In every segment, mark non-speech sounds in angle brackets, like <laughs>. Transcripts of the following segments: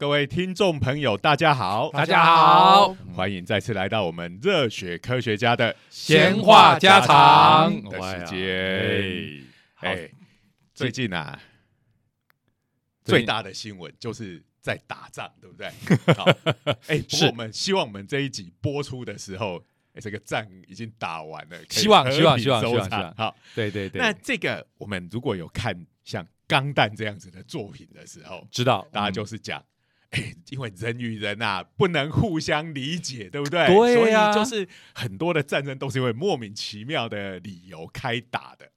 各位听众朋友，大家好，大家好，欢迎再次来到我们热血科学家的闲话家常。的时哎间。好。哎，最近啊，最最大的新闻就是在打仗，对不对？<laughs> 好，哎，不是。过我们希望我们这一集播出的时候，哎，这个仗已经打完了，希望希望希望收希望。好，对对对，那这个我们如果有看像《钢弹》这样子的作品的时候，知道。大家就是讲，哎、<laughs> 因为人与人啊不能互相理解，对不对？对呀所以就是很多的战争都是因为莫名其妙的理由开打的。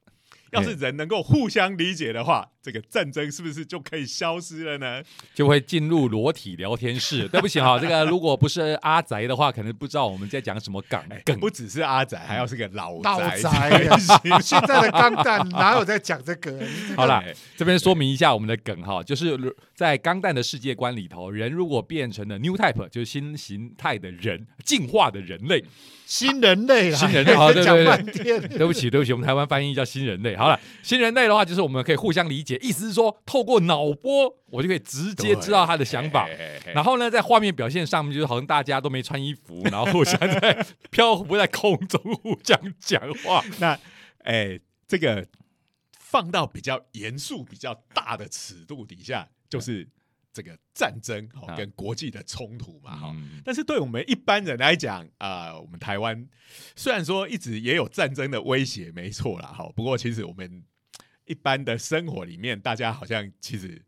要是人能够互相理解的话，这个战争是不是就可以消失了呢？就会进入裸体聊天室。<laughs> 对不起哈，这个如果不是阿宅的话，可能不知道我们在讲什么梗。不只是阿宅，还要是个老老宅 <laughs> 现在的钢蛋哪有在讲这个？<laughs> 好啦哎，这边说明一下我们的梗哈，就是在钢蛋的世界观里头，人如果变成了 new type，就是新形态的人，进化的人类。新人类啦，新人类 <laughs> 好对对讲对半天。对不起，对不起，我们台湾翻译叫新人类。好了，新人类的话，就是我们可以互相理解，意思是说，透过脑波，我就可以直接知道他的想法。然后后呢，在画面表现上面，就是好像大家都没穿衣服，然后互相在漂浮在空中互相讲话。<laughs> 那哎、这个放到比较严肃、比较大的尺度底下，就是这个战争跟国际的冲突嘛哈。嗯但是对我们一般人来讲，啊，我们台湾虽然说一直也有战争的威胁，没错啦，哈。不过其实我们一般的生活里面，大家好像其实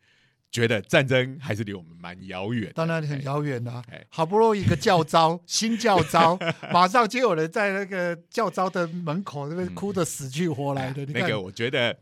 觉得战争还是离我们蛮遥远的。当然很哎遥远啦哎，好不容易一个教招，新教招，马上就有人在那个教招的门口那边哭得死去活来的。那个，我觉得，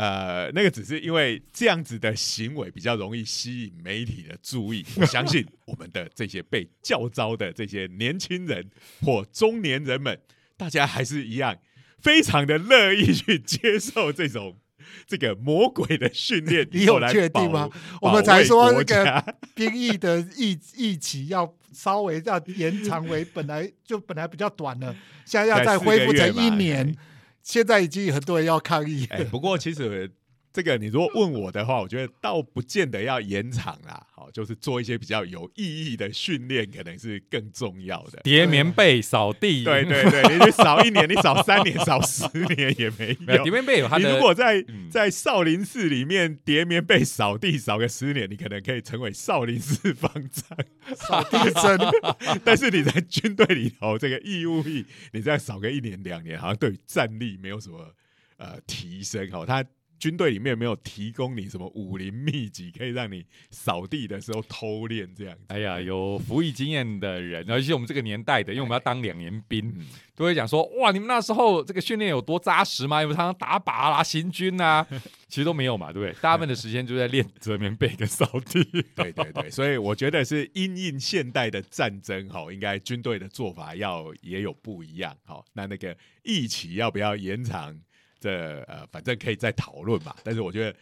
呃，那个只是因为这样子的行为比较容易吸引媒体的注意。我相信我们的这些被教招的这些年轻人或中年人们，大家还是一样非常的乐意去接受这种。<laughs> 这个魔鬼的训练，你 <laughs> 有确定吗我们才说那个兵役的役役期要稍微要延长为本来就本来比较短了，现在要再恢复成一年，现在已经很多人要抗议。不过其实这个你如果问我的话，我觉得倒不见得要延长啦，好，就是做一些比较有意义的训练，可能是更重要的。叠棉被、扫地，对对对，你去扫一年，你扫三年，扫十年也没有叠。棉被有它你如果在嗯在少林寺里面叠棉被、扫地扫个十年，你可能可以成为少林寺方丈。扫地僧，<laughs> 但是你在军队里头，这个义务役，你这样扫个一年两年，好像对于战力没有什么呃提升哦。他军队里面没有提供你什么武林秘籍，可以让你扫地的时候偷练这样子。哎呀，有服役经验的人，尤其是我们这个年代的，因为我们要当两年兵，嗯都会讲说：哇，你们那时候这个训练有多扎实吗？有没有常常打靶啦、行军啊？<laughs> 其实都没有嘛，对不对？大部分的时间就在练折棉被跟扫地。对对对，所以我觉得是因应现代的战争哈，应该军队的做法要也有不一样哈。那那个役期要不要延长？这呃，反正可以再讨论嘛。但是我觉得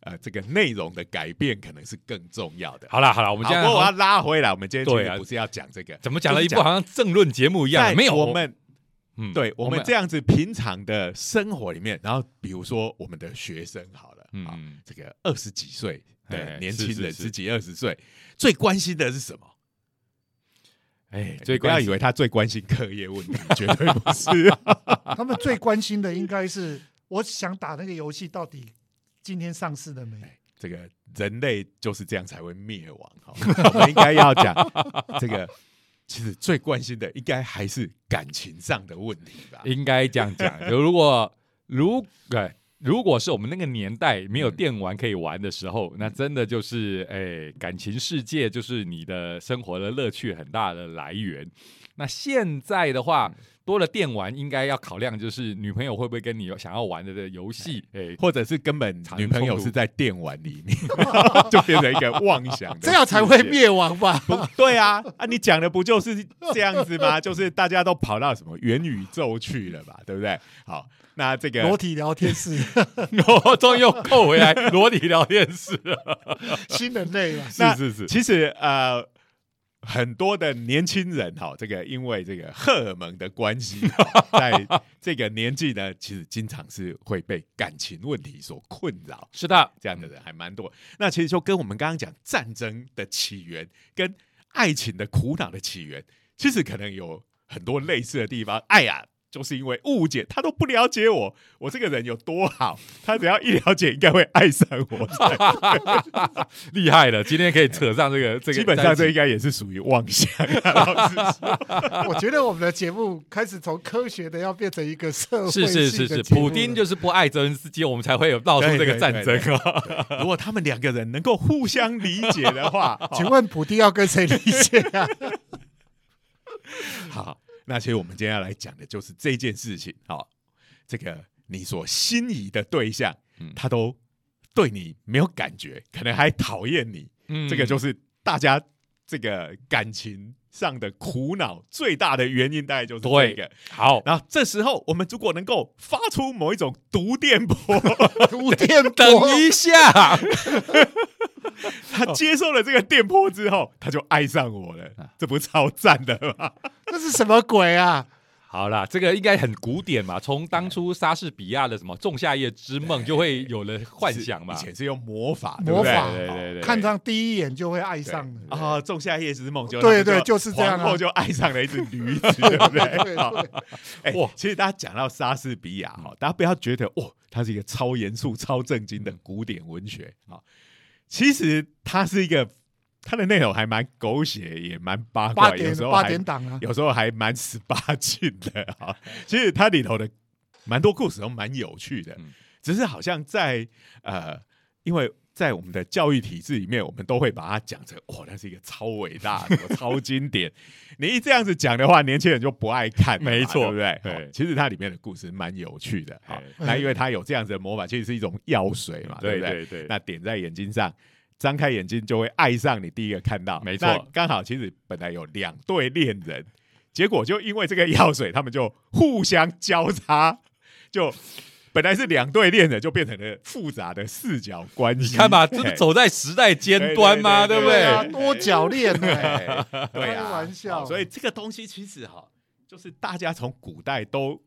呃，这个内容的改变可能是更重要的。好了好了，我我们现在不过我要拉回来，我们今天其对啊不是要讲这个，怎么讲了一部好像政论节目一样？在没有我们嗯对我们这样子平常的生活里面，然后比如说我们的学生好了，啊，嗯，这个二十几岁哎的年轻人，十几二十岁，最关心的是什么？哎，你最不要以为他最关心课业问题，绝对不是。<laughs> 他们最关心的应该是，我想打那个游戏到底今天上市了没？这个人类就是这样才会灭亡。哈，<laughs> 我们应该要讲 <laughs> 这个，其实最关心的应该还是感情上的问题吧。应该这样讲。就如果如对。如果是我们那个年代没有嗯。电玩可以玩的时候，那真的就是哎，感情世界就是你的生活的乐趣很大的来源。那现在的话，嗯多了电玩，应该要考量就是女朋友会不会跟你有想要玩的的游戏，哎，或者是根本女朋友是在电玩里面，<laughs> 就变成一个妄想 <laughs> 这样才会灭亡吧？不对啊，啊，你讲的不就是这样子吗？<laughs> 就是大家都跑到什么元宇宙去了吧，对不对？好，那这个裸体聊天室，我终于又扣回来裸体聊天室了。新人类了。是是是，其实呃，很多的年轻人哈，这个因为这个荷尔蒙的关系，<laughs> 在这个年纪呢，其实经常是会被感情问题所困扰。是的，这样的人还蛮多。那其实就跟我们刚刚讲战争的起源跟爱情的苦恼的起源，其实可能有很多类似的地方。哎呀。就是因为误解，他都不了解我，我这个人有多好，他只要一了解，应该会爱上我。厉害了，今天可以扯上这个，这个基本上这应该也是属于妄想。我觉得我们的节目开始从科学的要变成一个社会是是是是，普丁就是不爱泽恩斯基，我们才会有闹出这个战争啊。<laughs> 如果他们两个人能够互相理解的话，<laughs> 请问普丁要跟谁理解啊？<laughs> 好。那其实我们今天要来讲的就是这件事情，好，这个你所心仪的对象，他都对你没有感觉，可能还讨厌你，嗯这个就是大家这个感情上的苦恼最大的原因，大概就是这个。好，然后这时候我们如果能够发出某一种毒电波，<laughs> 毒电波，<laughs> 等一下。<laughs> 他接受了这个电波之后，他就爱上我了，这不超赞的吗？<laughs> 这是什么鬼啊？好啦，这个应该很古典嘛，从当初莎士比亚的什么《仲夏夜之梦》就会有了幻想嘛。以前是用魔法，魔法，对对对，看上第一眼就会爱上啊，《仲夏夜之梦》就对对，就是这样，然后就爱上了一只驴子，<laughs> 对不对？哎，哇，其实大家讲到莎士比亚哈，大家不要觉得哇，它是一个超严肃、超正经的古典文学啊。其实它是一个，它的内容还蛮狗血，也蛮八卦，有时候八点档啊，有时候还蛮十八禁的啊。<laughs> 其实它里头的蛮多故事都蛮有趣的，只是好像在呃，因为在我们的教育体制里面，我们都会把它讲成哇，那是一个超伟大、超经典。<laughs> 你一这样子讲的话，年轻人就不爱看，没错，对不对？对，其实它里面的故事蛮有趣的。好，那因为它有这样子的魔法，其实是一种药水嘛，对不对？对，那点在眼睛上。张开眼睛就会爱上你，第一个看到，没错。刚好其实本来有两对恋人，结果就因为这个药水，他们就互相交叉，就本来是两对恋人，就变成了复杂的四角关系。你看吧，<laughs> 这是走在时代尖端吗？对不对？多角恋，对 <laughs> 啊，开玩笑。所以这个东西其实哈，就是大家从古代都。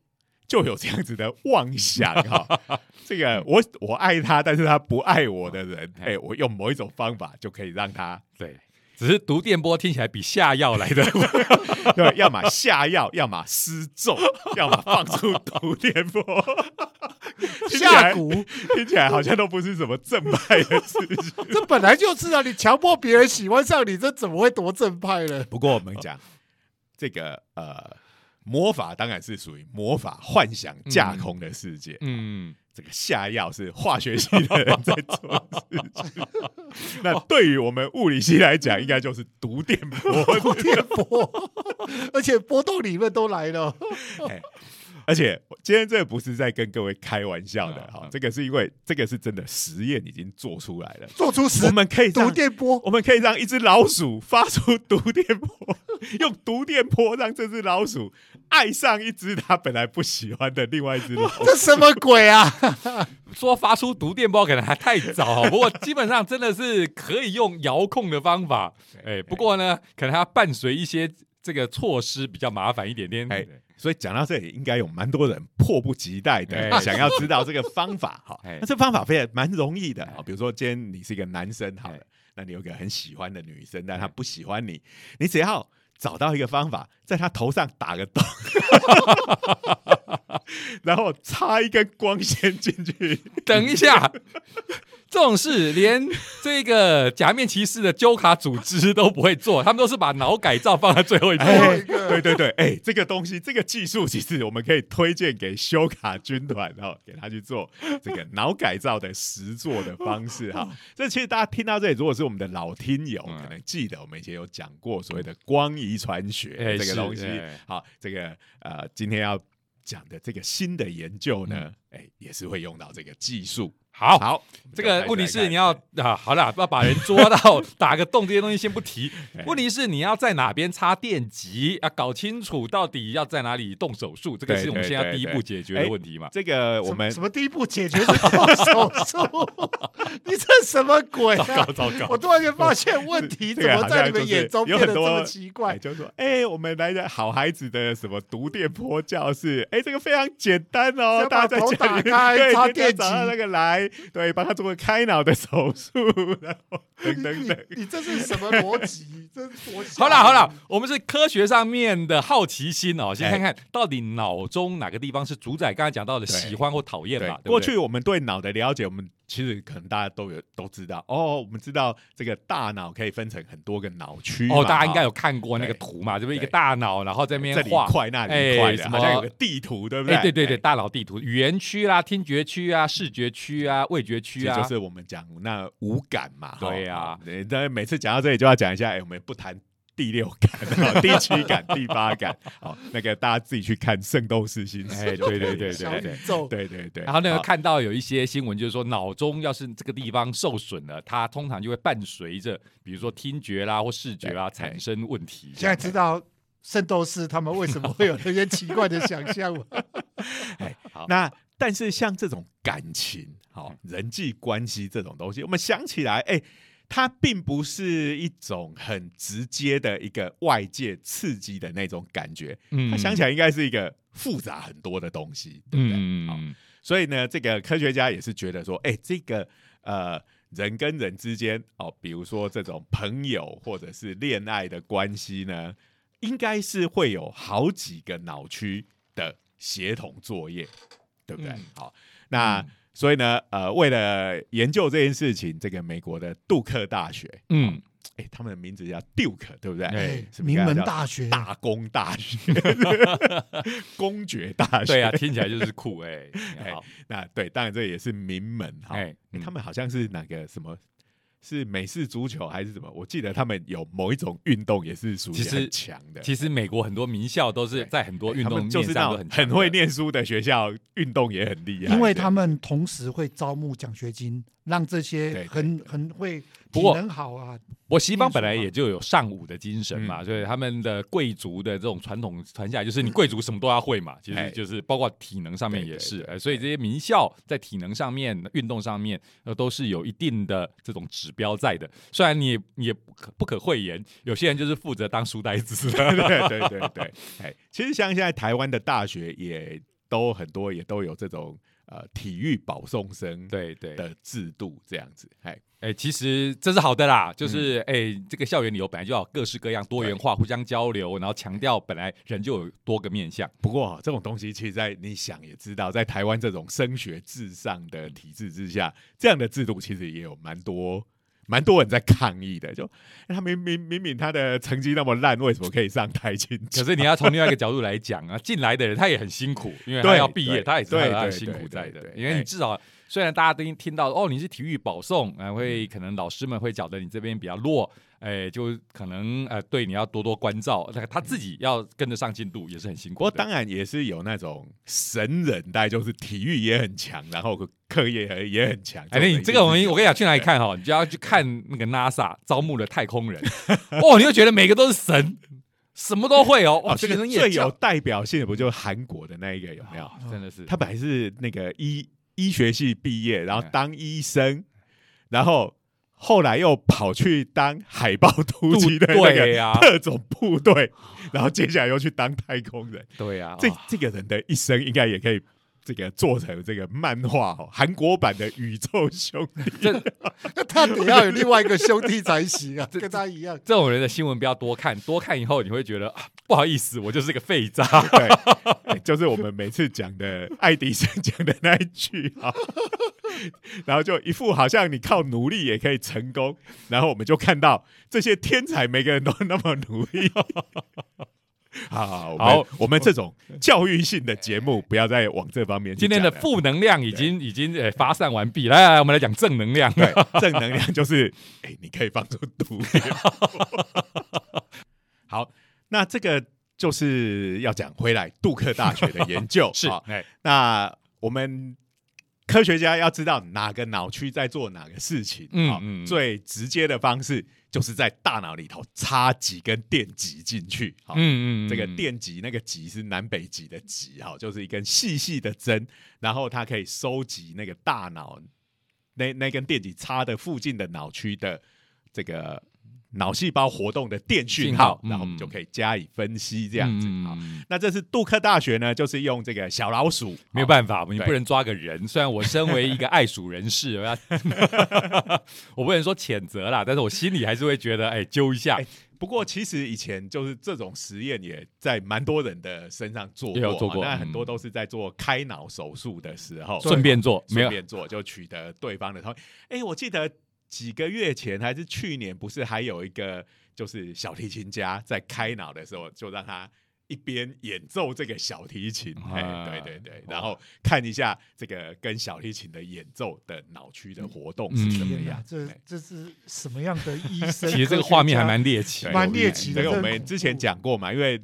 就有这样子的妄想哈，<laughs> 这个我我爱他，但是他不爱我的人，哎，我用某一种方法就可以让他对，只是读电波听起来比下药来的，对，要么下药，要么施咒，要么放出读电波，<laughs> 下蛊，听起来好像都不是什么正派的事情。<laughs> 这本来就是啊，你强迫别人喜欢上你，这怎么会多正派呢？不过我们讲这个呃。魔法当然是属于魔法幻想架空的世界。嗯，这个下药是化学系的人在做事情。<laughs> 那对于我们物理系来讲，应该就是读电波，读电波，而且波动理论都来了。而且今天这不是在跟各位开玩笑的哈，这个是因为这个是真的实验已经做出来了，做出实我们可以读电波，我们可以让一只老鼠发出毒电波，用毒电波让这只老鼠爱上一只它本来不喜欢的另外一只老鼠，这什么鬼啊？<laughs> 说发出毒电波可能还太早，不过基本上真的是可以用遥控的方法，<laughs> 哎，不过呢，可能它伴随一些这个措施比较麻烦一点点，哎。所以讲到这里，应该有蛮多人迫不及待的想要知道这个方法 <laughs> 哈。那这方法非常蛮容易的啊。比如说，今天你是一个男生，好了，那你有个很喜欢的女生，但她不喜欢你，你只要找到一个方法，在她头上打个洞，<laughs> 然后插一根光纤进去。等一下。这种事连这个假面骑士的纠卡组织都不会做，他们都是把脑改造放在最后一 <laughs> 步。对对对，哎，这个东西，这个技术，其实我们可以推荐给修卡军团，然后给他去做这个脑改造的实作的方式 <laughs> 哈。这其实大家听到这里，如果是我们的老听友，可能记得我们以前有讲过所谓的光遗传学这个东西。好，这个呃，今天要讲的这个新的研究呢，哎，也是会用到这个技术。好，好，这个问题是你要要啊，好了，要把人捉到打个洞，这些东西先不提 <laughs> 哎。问题是你要在哪边插电极，啊搞清楚到底要在哪里动手术，这个是我们对现在第一步解决哎的问题嘛。这个我们什么第一步解决是动手术？<laughs> 你这什么鬼糟啊糕！糟糕我！突然间发现问题 <laughs> 怎么在你们眼中变得这么奇哎怪？就说，哎，我们来的好孩子的什么读电波教室，哎，这个非常简单哦，要把头大家在家里打开对，插电极那个来，对，帮他做个开脑的手术，然后等等 <laughs> 你等。你这是什么逻辑？这是逻辑好了好了，我们是科学上面的好奇心哦，先哎看看到底脑中哪个地方是主宰刚才讲到的喜欢或讨厌对吧。，对不对过去我们对脑的了解，我们其实可能大家都有都知道哦，我们知道这个大脑可以分成很多个脑区哦，大家应该有看过那个图嘛，这边？一个大脑，然后在那这里一。块那里哎一块好像有个地图，对不对？哎，对对对，哎，大脑地图、语言区啦、听觉区啊、视觉区啊、味觉区啊，就是我们讲那五感嘛。对呀哈但每次讲到这里就要讲一下，哎，我们不谈。第六感、哦第七感、第八感，好，那个大家自己去看《圣斗士星矢》哎，对对对小对对对对对。然后那个看到有一些新闻，就是说脑中要是这个地方受损了，它通常就会伴随着，比如说听觉啦或视觉啊对产生问题。现在知道圣斗士他们为什么会有那些奇怪的想象吗？<laughs> 好，那但是像这种感情、好、人际关系这种东西，我们想起来，哎、它并不是一种很直接的一个外界刺激的那种感觉，嗯它想起来应该是一个复杂很多的东西，对不对？好所以呢，这个科学家也是觉得说，哎、这个呃人跟人之间哦，比如说这种朋友或者是恋爱的关系呢，应该是会有好几个脑区的协同作业，对不对？嗯好，那、嗯所以呢，呃，为了研究这件事情，这个美国的杜克大学，嗯，哎、他们的名字叫 Duke，对不对？哎是名门大学，大公大学，<laughs> 公爵大学，对啊，听起来就是酷哎。欸 <laughs> 好，那对，当然这也是名门哈。他们好像是哪个什么？是美式足球还是什么？我记得他们有某一种运动也是属于其实很强的。其实美国很多名校都是在很多运动就是面那种上都很很会。念书的学校，运动也很厉害。因为他们同时会招募奖学金，让这些很很会体不过能好啊，我西方本来也就有尚武的精神嘛，嗯。所以他们的贵族的这种传统传下来，就是你贵族什么都要会嘛，其实哎就是包括体能上面也是，所以这些名校在体能上面、运动上面，呃，都是有一定的这种指标在的。虽然你也不可不可讳言，有些人就是负责当书呆子，<laughs> 对对对对，哎，其实像现在台湾的大学也都很多，也都有这种呃体育保送生对对，的制度这样子。哎，哎、其实这是好的啦，就是嗯哎、这个校园旅游本来就要各式各样多元化，互相交流，然后强调本来人就有多个面向。不过这种东西，其实，在你想也知道，在台湾这种升学至上的体制之下，这样的制度其实也有蛮多。蛮多人在抗议的，就哎他明明明明他的成绩那么烂，为什么可以上台青可？是你要从另外一个角度来讲啊，进来的人他也很辛苦，因为他要毕业，他也知道对对他的辛苦在的因为你至少虽然大家都听到哦你是体育保送，会可能老师们会觉得你这边比较弱，哎，就可能呃对你要多多关照，那个他自己要跟得上进度也是很辛苦的。不过当然也是有那种神人，大概就是体育也很强，然后课业也也很强。哎，你这个我们我跟你讲，去哪里看哈？你就要去看那个 NASA 招募的太空人，<laughs> 哦，你就觉得每个都是神，什么都会哦。哇，<laughs> 哦，这个体能也最有代表性的不就是韩国的那一个有没有？真的是他本来是那个医医学系毕业，然后嗯当医生，然后后来又跑去当海豹突击的那个特种部队，然后接下来又去当太空人。对呀，这哦这个人的一生应该也可以。这个做成这个漫画哦，韩国版的宇宙兄弟，这那 <laughs> 他得要有另外一个兄弟才行啊，跟他一样。这种人的新闻不要多看，多看以后你会觉得啊，不好意思，我就是个废渣。对，哎 <laughs> 就是我们每次讲的爱迪生讲的那一句啊，<laughs> 然后就一副好像你靠努力也可以成功，然后我们就看到这些天才每个人都那么努力。好好，我们好。我们这种教育性的节目不要再往这方面今天的负能量已经已经呃发散完毕，来来来，我们来讲正能量。对正能量就是，<laughs> 哎、你可以放出毒瘤。<laughs> 好，那这个就是要讲回来杜克大学的研究。<laughs> 是那我们科学家要知道哪个脑区在做哪个事情，好嗯嗯。最直接的方式就是在大脑里头插几根电极进去，好，嗯嗯，这个嗯电极那个极是南北极的极，哈，就是一根细细的针，然后它可以收集那个大脑那那根电极插的附近的脑区的这个脑细胞活动的电讯信号号，然后我们嗯就可以加以分析这样子嗯好，嗯那这是杜克大学呢，就是用这个小老鼠，好没有办法，你对不能抓个人。虽然我身为一个爱鼠人士，<laughs> <laughs> 我不能说谴责啦，但是我心里还是会觉得，哎，揪一下哎。不过，其实以前就是这种实验也在蛮多人的身上做过，做过那很多嗯都是在做开脑手术的时候顺便做，顺便做，就取得对方的同意。哎，我记得几个月前还是去年，不是还有一个就是小提琴家在开脑的时候，就让他。一边演奏这个小提琴，哎、啊对对对，然后看一下这个跟小提琴的演奏的脑区的活动是什么样。这哎这是什么样的医 <laughs> 生？其实这个画面还蛮猎奇的，蛮猎奇的这个我们之前怖讲过嘛，因为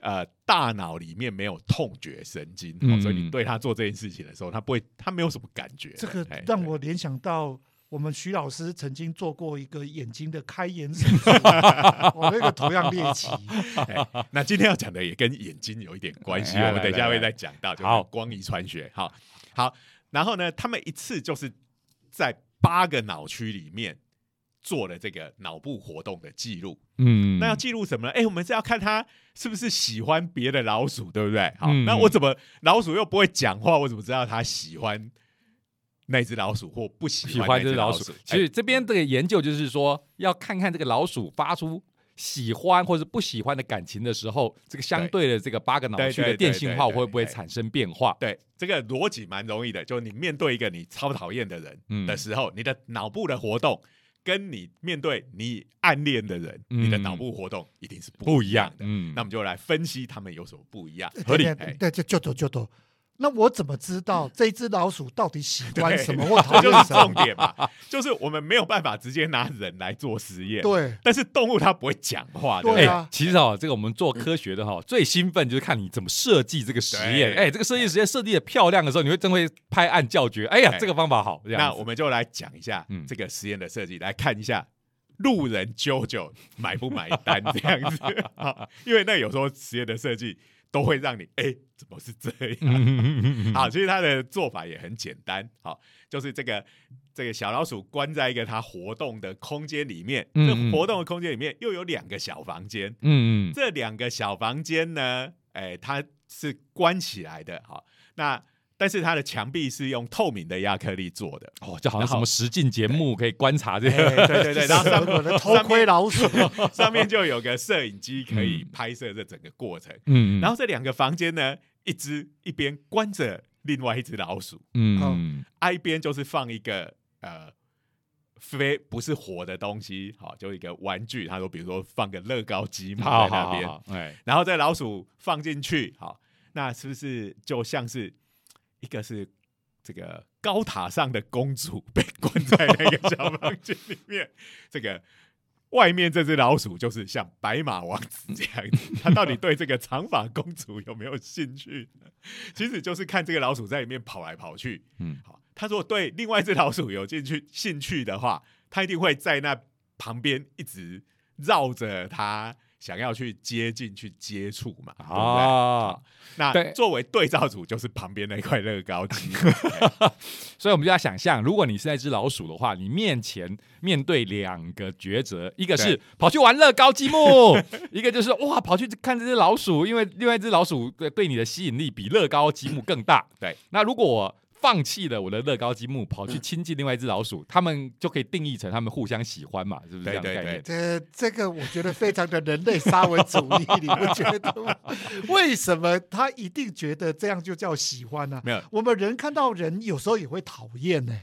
呃大脑里面没有痛觉神经，嗯哦所以你对他做这件事情的时候，他不会，他没有什么感觉的。这个让我联想到。我们徐老师曾经做过一个眼睛的开眼手术，<laughs> 我那个同样猎奇。哎那今天要讲的也跟眼睛有一点关系，哎我们等一下会再讲到，就是好光遗传学。好，好，然后呢，他们一次就是在八个脑区里面做了这个脑部活动的记录。嗯，那要记录什么呢？哎、我们是要看他是不是喜欢别的老鼠，对不对？好，嗯那我怎么老鼠又不会讲话，我怎么知道它喜欢那只老鼠或不喜喜欢这只老鼠鼠？。其实这边这个研究就是说，要看看这个老鼠发出喜欢或者不喜欢的感情的时候，这个相对的这个八个脑区的电信号会不会对产生变化？对，这个逻辑蛮容易的，就是你面对一个你超讨厌的人嗯的时候，你的脑部的活动跟你面对你暗恋的人，嗯你的脑部活动一定是不一样的。嗯那我们就来分析他们有什么不一样。合理哎对对，就就走就走。那我怎么知道这只老鼠到底喜欢什么或讨这就是厌什么？重点嘛，就是我们没有办法直接拿人来做实验，对，但是动物它不会讲话，对？啊哎，其实哦，这个我们做科学的哈，最兴奋就是看你怎么设计这个实验。对哎，这个设计实验设计的漂亮的时候，你会真会拍案叫绝。哎呀，哎这个方法好。那我们就来讲一下嗯这个实验的设计，来看一下路人啾啾买不买单这样子 <laughs> 啊，因为那有时候实验的设计都会让你哎，怎么是这样？嗯 <laughs> 好，其实它的做法也很简单，好，就是这个这个小老鼠关在一个它活动的空间里面，这活动的空间里面又有两个小房间，嗯嗯这两个小房间呢，哎，它是关起来的，好，那但是它的墙壁是用透明的亚克力做的，哦，就好像什么实境节目可以观察这哎个。对对对，<laughs> 然后上我的偷窥老鼠，上面就有个摄影机可以拍摄这整个过程，嗯然后这两个房间呢，一只一边关着另外一只老鼠，嗯啊一边就是放一个呃。非不是活的东西，好，就一个玩具。他说，比如说放个乐高积木在那边，好好，哎，然后这老鼠放进去，好，那是不是就像是一个是这个高塔上的公主被关在那个小房间里面，这个外面这只老鼠就是像白马王子这样子，他到底对这个长发公主有没有兴趣呢？其实就是看这个老鼠在里面跑来跑去，嗯好，他如果对另外一只老鼠有兴趣兴趣的话，他一定会在那旁边一直绕着它，想要去接近、去接触嘛？啊，那对。作为对照组，就是旁边那块乐高积 <laughs> <laughs> 所以我们就要想象，如果你是那只老鼠的话，你面前面对两个抉择，一个是跑去玩乐高积木，<laughs> 一个就是哇跑去看这只老鼠，因为另外一只老鼠对对你的吸引力比乐高积木更大。对，那如果我放弃了我的乐高积木，跑去亲近另外一只老鼠，他们就可以定义成他们互相喜欢嘛，是不是这样的概念？这这个我觉得非常的人类沙文主义，你不觉得吗？<laughs> 为什么他一定觉得这样就叫喜欢呢、没有我们人看到人有时候也会讨厌呢。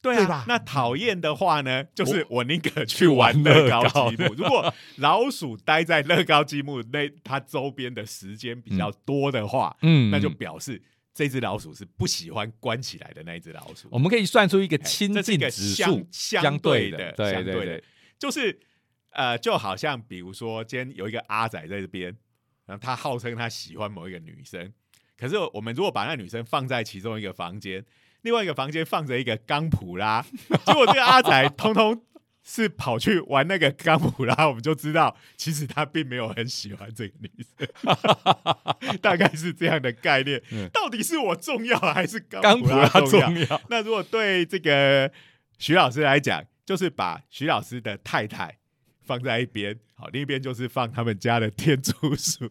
对啊对吧，那讨厌的话呢，就是我宁可去去玩乐高积木。如果老鼠待在乐高积木那它周边的时间比较多的话，嗯那就表示这只老鼠是不喜欢关起来的那一只老鼠。我们可以算出一个哎亲近指相数，相对的，对相对的就是呃，就好像比如说，今天有一个阿仔在这边，然后他号称他喜欢某一个女生，可是我们如果把那女生放在其中一个房间，另外一个房间放着一个钢普拉，结果这个阿仔 <laughs> 通通是跑去玩那个 <laughs> 钢普拉，我们就知道其实他并没有很喜欢这个女生，<laughs> 大概是这样的概念。嗯到底是我重要还是钢钢普普拉拉重要？重要，那如果对这个徐老师来讲，就是把徐老师的太太放在一边，好，另一边就是放他们家的天竺鼠。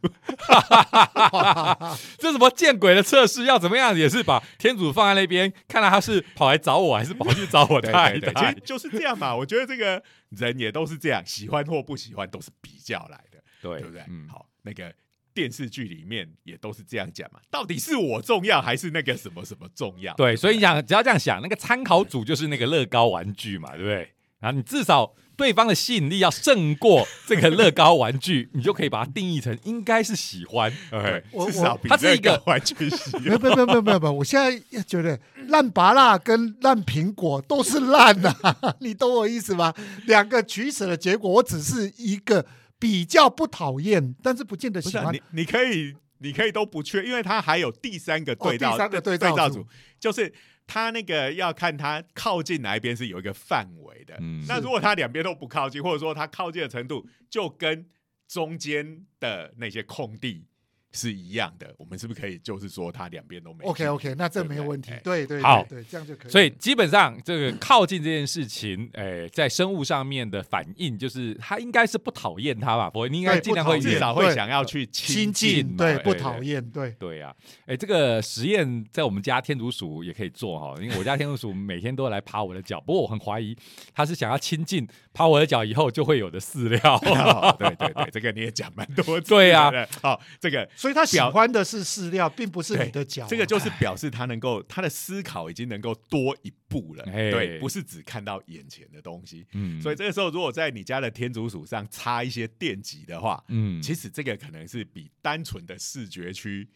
<laughs> 这什么见鬼的测试？要怎么样也是把天竺放在那边，看来他是跑来找我，还是跑去找我 <laughs> 对太对对，其实？就是这样嘛。我觉得这个人也都是这样，喜欢或不喜欢都是比较来的，对对不对？嗯，好，那个电视剧里面也都是这样讲嘛。到底是我重要还是那个什么什么重要？对，所以你想，只要这样想，那个参考组就是那个乐高玩具嘛，对不对？然后你至少对方的吸引力要胜过这个乐高玩具，你就可以把它定义成应该是喜欢。对 <laughs> 哎，，我至少比它是一个玩具喜没有没有没有没有没有没有，我现在觉得烂芭辣跟烂苹果都是烂呐、<laughs> 你懂我意思吗？两个取舍的结果，我只是一个比较不讨厌，但是不见得喜欢啊你，你可以，你可以都不缺，因为它还有第三个对照，哦第三个对照组，就是它那个要看它靠近哪一边是有一个范围的。嗯那如果它两边都不靠近，或者说它靠近的程度就跟中间的那些空地是一样的，我们是不是可以就是说它两边都没 OK OK，那这没有问题哎。对对好对对，这样就可以。所以基本上这个靠近这件事情，哎，在生物上面的反应就是它应该是不讨厌它吧，不会，你应该尽量会至少会想要去亲近近对不讨厌对。对呀、哎，这个实验在我们家天竺鼠也可以做哈，因为我家天竺鼠每天都来爬我的脚，不过我很怀疑它是想要亲近爬我的脚以后就会有的饲料。<laughs> 哦对对对，这个你也讲蛮多。对啊好，<laughs> 这个所以他喜表欢的是饲料，并不是你的脚啊。这个就是表示他能够他的思考已经能够多一步了，哎对，不是只看到眼前的东西。嗯所以这个时候，如果在你家的天竺鼠上插一些电极的话，嗯其实这个可能是比单纯的视觉区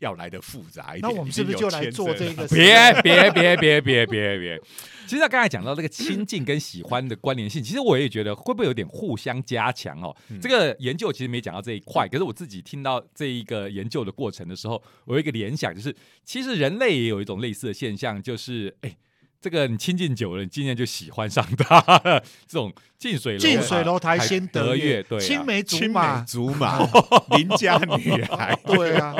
要来的复杂一点。那我们是不是就来做这个？别别别别别别别！其实他刚才讲到这个亲近跟喜欢的关联性，其实我也觉得会不会有点互相加强哦？嗯这个研究其实没讲到这一块，可是我自己听到这一个研究的过程的时候，我有一个联想，就是其实人类也有一种类似的现象，就是哎。这个你亲近久了，你渐渐就喜欢上他了。这种近水楼近水楼台台先得月，对啊青梅竹马，竹马，邻家女孩，<laughs> 对啊，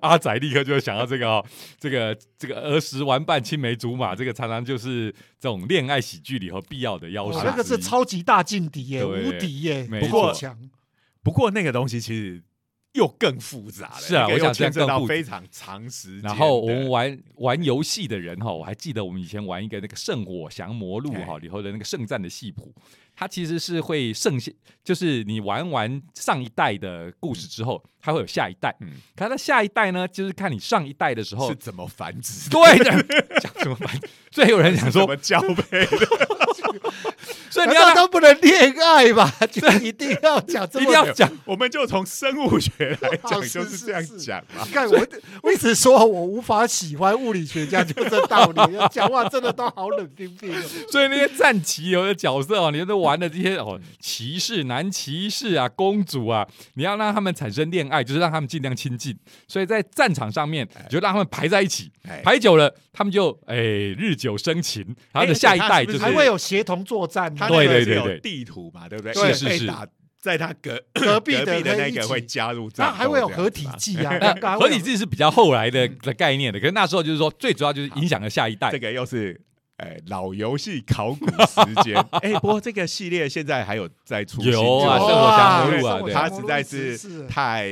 阿仔立刻就会想到这个哦，这个这个儿时玩伴青梅竹马，这个常常就是这种恋爱喜剧里头必要的要素之一。哦那个是超级大劲敌耶，对无敌耶，不过强。不过那个东西其实又更复杂了，是啊我想这样又牵涉到非常长时间。然后我们玩玩游戏的人哈，我还记得我们以前玩一个那个《圣火降魔录》哈哎里头的那个圣战的戏谱，它其实是会剩下，就是你玩完上一代的故事之后，它会有下一代。嗯可是它下一代呢，就是看你上一代的时候是，怎么繁殖的，对的，<laughs> 讲什么繁殖？所以有人讲说，怎么交配的？所以你要都不能恋爱吧？<laughs> 就 <laughs> 一定要讲这么一定要讲。我们就从生物学来讲，就是这样讲嘛。看我，我一直说我无法喜欢物理学家，就这道理。讲话真的都好冷冰冰哦。所以那些战棋游的角色哦，你都玩的这些哦，骑士、男骑士啊、公主啊，你要让他们产生恋爱，就是让他们尽量亲近。所以在战场上面，你就让他们排在一起，哎。排久了，他们就哎日久生情，他的哎下一代就是还会有协同作战，他对对对对。地图嘛，对不对？对一被是。是在他隔 <laughs> 隔壁的那个会加入战，<laughs> 那还会有合体技啊，合体技是比较后来的的概念的，可是那时候就是说，最主要就是影响了下一代。这。个又是哎老游戏考古时间。<laughs> 哎，不过这个系列现在还有在出新有啊作生活降魔录啊对它实在是是太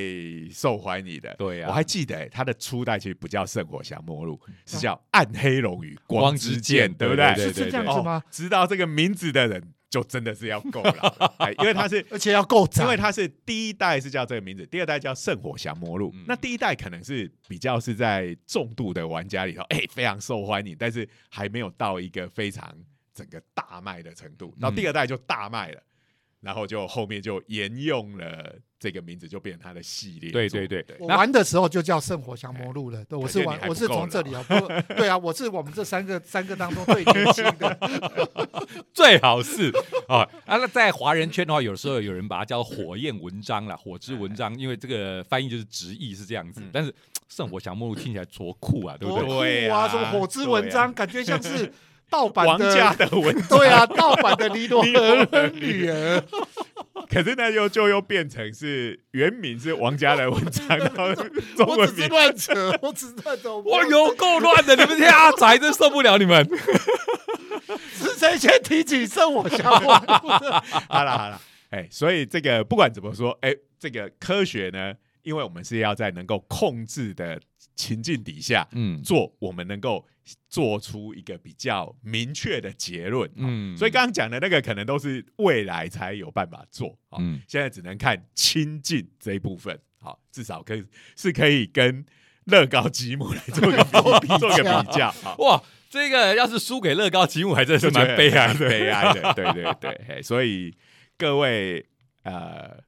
受欢迎的。对啊我还记得哎它的初代其实不叫《圣火降魔录》，是叫《暗黑龙与光光之之剑剑》，对不对对？是这样哦子吗？知道这个名字的人就真的是要够了，<laughs> 哎，因为它是 <laughs> 而且要够长，因为它是第一代是叫这个名字，第二代叫《圣火降魔录》嗯。那第一代可能是比较是在重度的玩家里头，哎、非常受欢迎，但是还没有到一个非常整个大卖的程度。然后第二代就大卖了，然后就后面就沿用了这个名字，就变成它的系列作。对对对我玩的时候就叫圣火降魔录了，对，我是玩我是够从这里啊，不，对啊，我是我们这三个三个当中最年轻的，<laughs> 最好是 <laughs> 哦啊，那在华人圈的话，有时候有人把它叫火焰文章啦，火之文章，因为这个翻译就是直译是这样子。嗯但是圣火降魔录听起来多酷啊，对不多对？酷啊，对啊什么火之文章，感觉像是盗版王家的，的文对啊，盗版的尼罗尼罗河女儿，可是那又就又变成是原名是王家的文章，<laughs> 然后中文名乱扯，我只是乱扯，我哇，有够乱的！你们这些阿宅真受不了你们。是谁先提起圣火降魔录的？好了好了，哎，所以这个不管怎么说，哎，这个科学呢，因为我们是要在能够控制的情境底下嗯做，我们能够做出一个比较明确的结论。嗯，嗯所以刚刚讲的那个可能都是未来才有办法做。好，嗯现在只能看亲近这一部分。好，至少可以是可以跟乐高积木来做个比做个比较。<laughs> 好。哇，这个要是输给乐高积木，还真是蛮悲哀的。悲哀的，对对对，所以各位呃，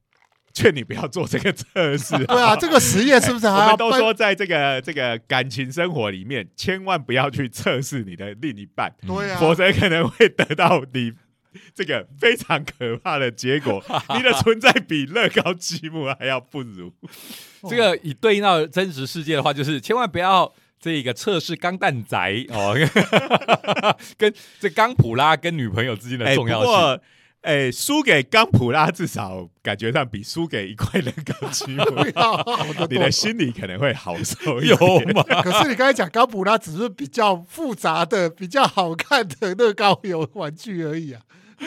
劝你不要做这个测试。<laughs> 对啊，这个实验是不是我还要搬们都说，在这个这个感情生活里面，千万不要去测试你的另一半，对啊，否则可能会得到你这个非常可怕的结果。<laughs> 你的存在比乐高积木还要不如。<laughs> 这个以对应到真实世界的话，就是千万不要这个测试钢蛋仔哦，跟这钢普拉跟女朋友之间的哎，重要性。不过，哎，输给钢普拉至少感觉上比输给一块人高积木，不要好得多你的。心里可能会好受一有点。吗？<laughs> 可是你刚才讲刚普拉只是比较复杂的、比较好看的乐高有玩具而已啊。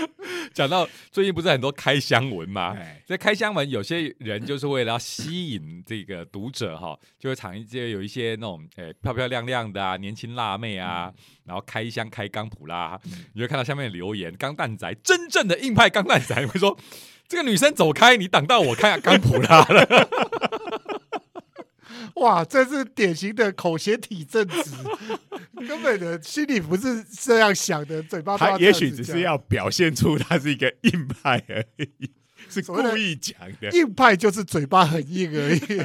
<laughs> 讲到最近不是很多开箱文吗？哎，在开箱文，有些人就是为了要吸引这个读者哈，就会藏一些有一些那种诶、漂漂亮亮的啊，年轻辣妹啊，然后开箱开钢普拉，你会看到下面的留言，钢蛋仔真正的硬派钢蛋仔 <laughs> 会说。这个女生走开，你挡到我看钢普拉了。<laughs> 哇，这是典型的口嫌体正直，<laughs> 根本的心里不是这样想的，嘴巴他也许只是要表现出他是一个硬派而已，是故意讲的。硬派，就是嘴巴很硬而已。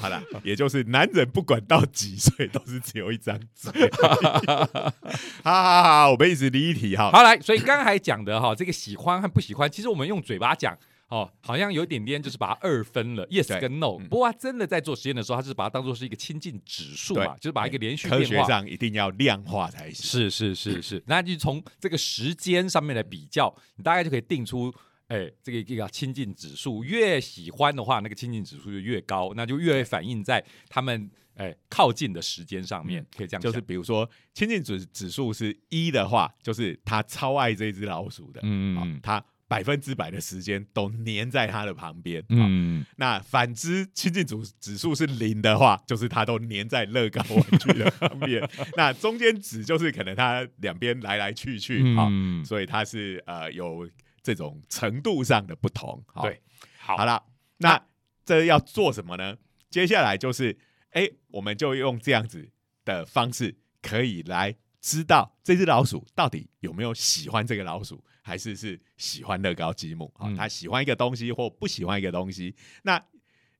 好了，也就是男人不管到几岁都是只有一张嘴。<laughs> 好好好，我们一直离题哈。好来，所以刚才讲的哈，这个喜欢和不喜欢，其实我们用嘴巴讲。哦，好像有一点点就是把它二分了，yes 跟 no。嗯不过他真的在做实验的时候，他是把它当做是一个亲近指数嘛，就是把一个连续科变化。学上一定要量化才行。是是是是，那就从这个时间上面来比较，你大概就可以定出，哎，这个一个亲近指数，越喜欢的话，那个亲近指数就越高，那就越会反映在他们哎靠近的时间上面，可以这样就是比如说亲近指指数是一的话，就是他超爱这只老鼠的，嗯嗯，他百分之百的时间都黏在他的旁边，嗯。嗯，那反之，亲近指指数是零的话，就是他都黏在乐高玩具的旁边。那中间值就是可能他两边来来去去啊、嗯，所以它是呃有这种程度上的不同。好对，好好了，那这要做什么呢？接下来就是，哎，我们就用这样子的方式，可以来知道这只老鼠到底有没有喜欢这个老鼠，还是是喜欢乐高积木啊？嗯他喜欢一个东西或不喜欢一个东西，那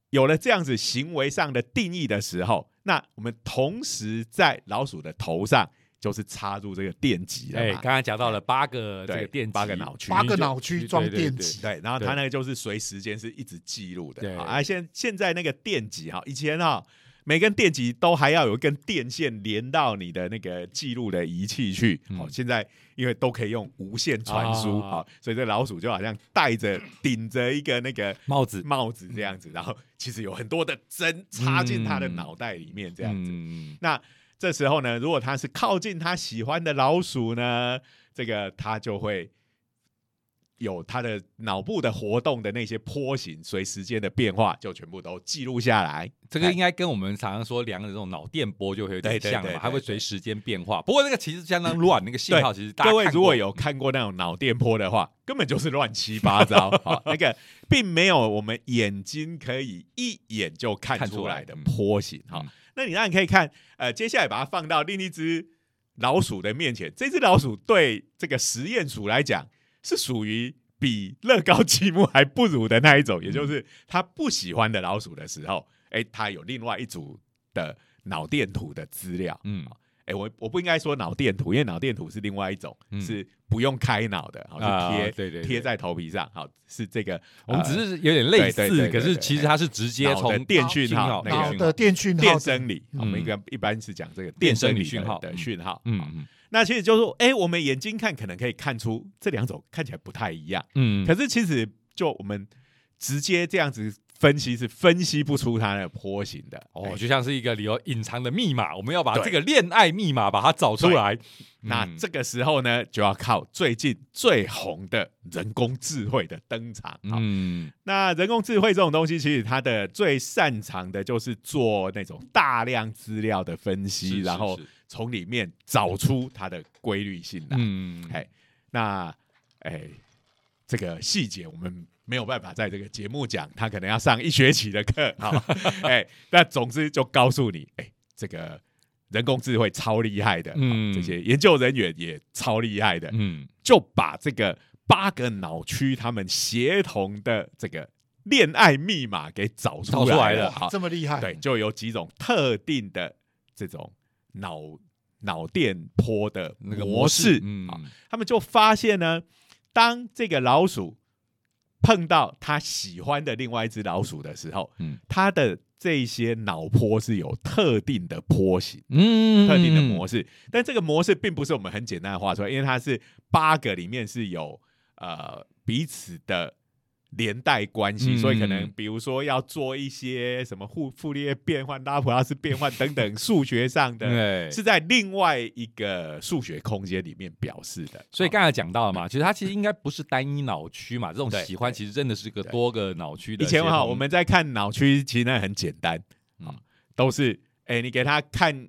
有了这样子行为上的定义的时候，那我们同时在老鼠的头上就是插入这个电极了。刚才讲到了八个这对个电八个极脑区八个脑区装电极，对，然后它那个就是随时间是一直记录的啊。啊现现在那个电极哈，以前哈每根电极都还要有一根电线连到你的那个记录的仪器去。好嗯，现在因为都可以用无线传输啊。啊，所以这老鼠就好像戴着顶着一个那个帽子。帽子这样子，然后其实有很多的针插进它的嗯脑袋里面这样子。嗯那这时候呢，如果它是靠近它喜欢的老鼠呢，这个它就会有它的脑部的活动的那些波形，随时间的变化就全部都记录下来。这个哎应该跟我们常常说量的这种脑电波就会有点像了它会随时间变化。不过那个其实相当乱，那个信号其实大家 <laughs> 各位如果有看过那种脑电波的话，<laughs> 根本就是乱七八糟。好，那个并没有我们眼睛可以一眼就看看出来的嗯波形。好嗯，那你当然可以看，呃，接下来把它放到另一只老鼠的面前，这只老鼠对这个实验鼠来讲是属于。比乐高积木还不如的那一种，也就是他不喜欢的老鼠的时候，哎，他有另外一组的脑电图的资料。嗯，哎，我我不应该说脑电图，因为脑电图是另外一种，是不用开脑的，好是贴对对贴在头皮上，好是这个，我们只是有点类似，可是其实它是直接从电讯号那个的电讯号电生理，我们一般一般是讲这个电生理讯号的讯号，嗯嗯。那其实就是说，哎，我们眼睛看可能可以看出这两种看起来不太一样，嗯，可是其实就我们直接这样子分析是分析不出它的坡形的，哦，就像是一个理由隐藏的密码，我们要把这个恋爱密码把它找出来。那这个时候呢，就要靠最近最红的人工智慧的登场。嗯，那人工智慧这种东西，其实它的最擅长的就是做那种大量资料的分析，然后。从里面找出它的规律性来。嗯，哎，那哎，这个细节我们没有办法在这个节目讲，他可能要上一学期的课。好，<laughs> 哎，那总之就告诉你，哎，这个人工智慧超厉害的，嗯，这些研究人员也超厉害的，嗯，就把这个八个脑区他们协同的这个恋爱密码给找出来了。这么厉害？对，就有几种特定的这种。脑脑电波的那个模式啊，他们就发现呢，当这个老鼠碰到他喜欢的另外一只老鼠的时候，嗯，它的这些脑波是有特定的波形，嗯，特定的模式。但这个模式并不是我们很简单的画出来，因为它是八个里面是有呃彼此的。连带关系，所以可能比如说要做一些什么傅傅立叶变换、拉普拉斯变换等等数学上的，是在另外一个数学空间里面表示的。所以刚才讲到了嘛，其实它其实应该不是单一脑区嘛，这种喜欢其实真的是个多个脑区的。以前哈，我们在看脑区，其实那很简单啊，都是哎，你给他看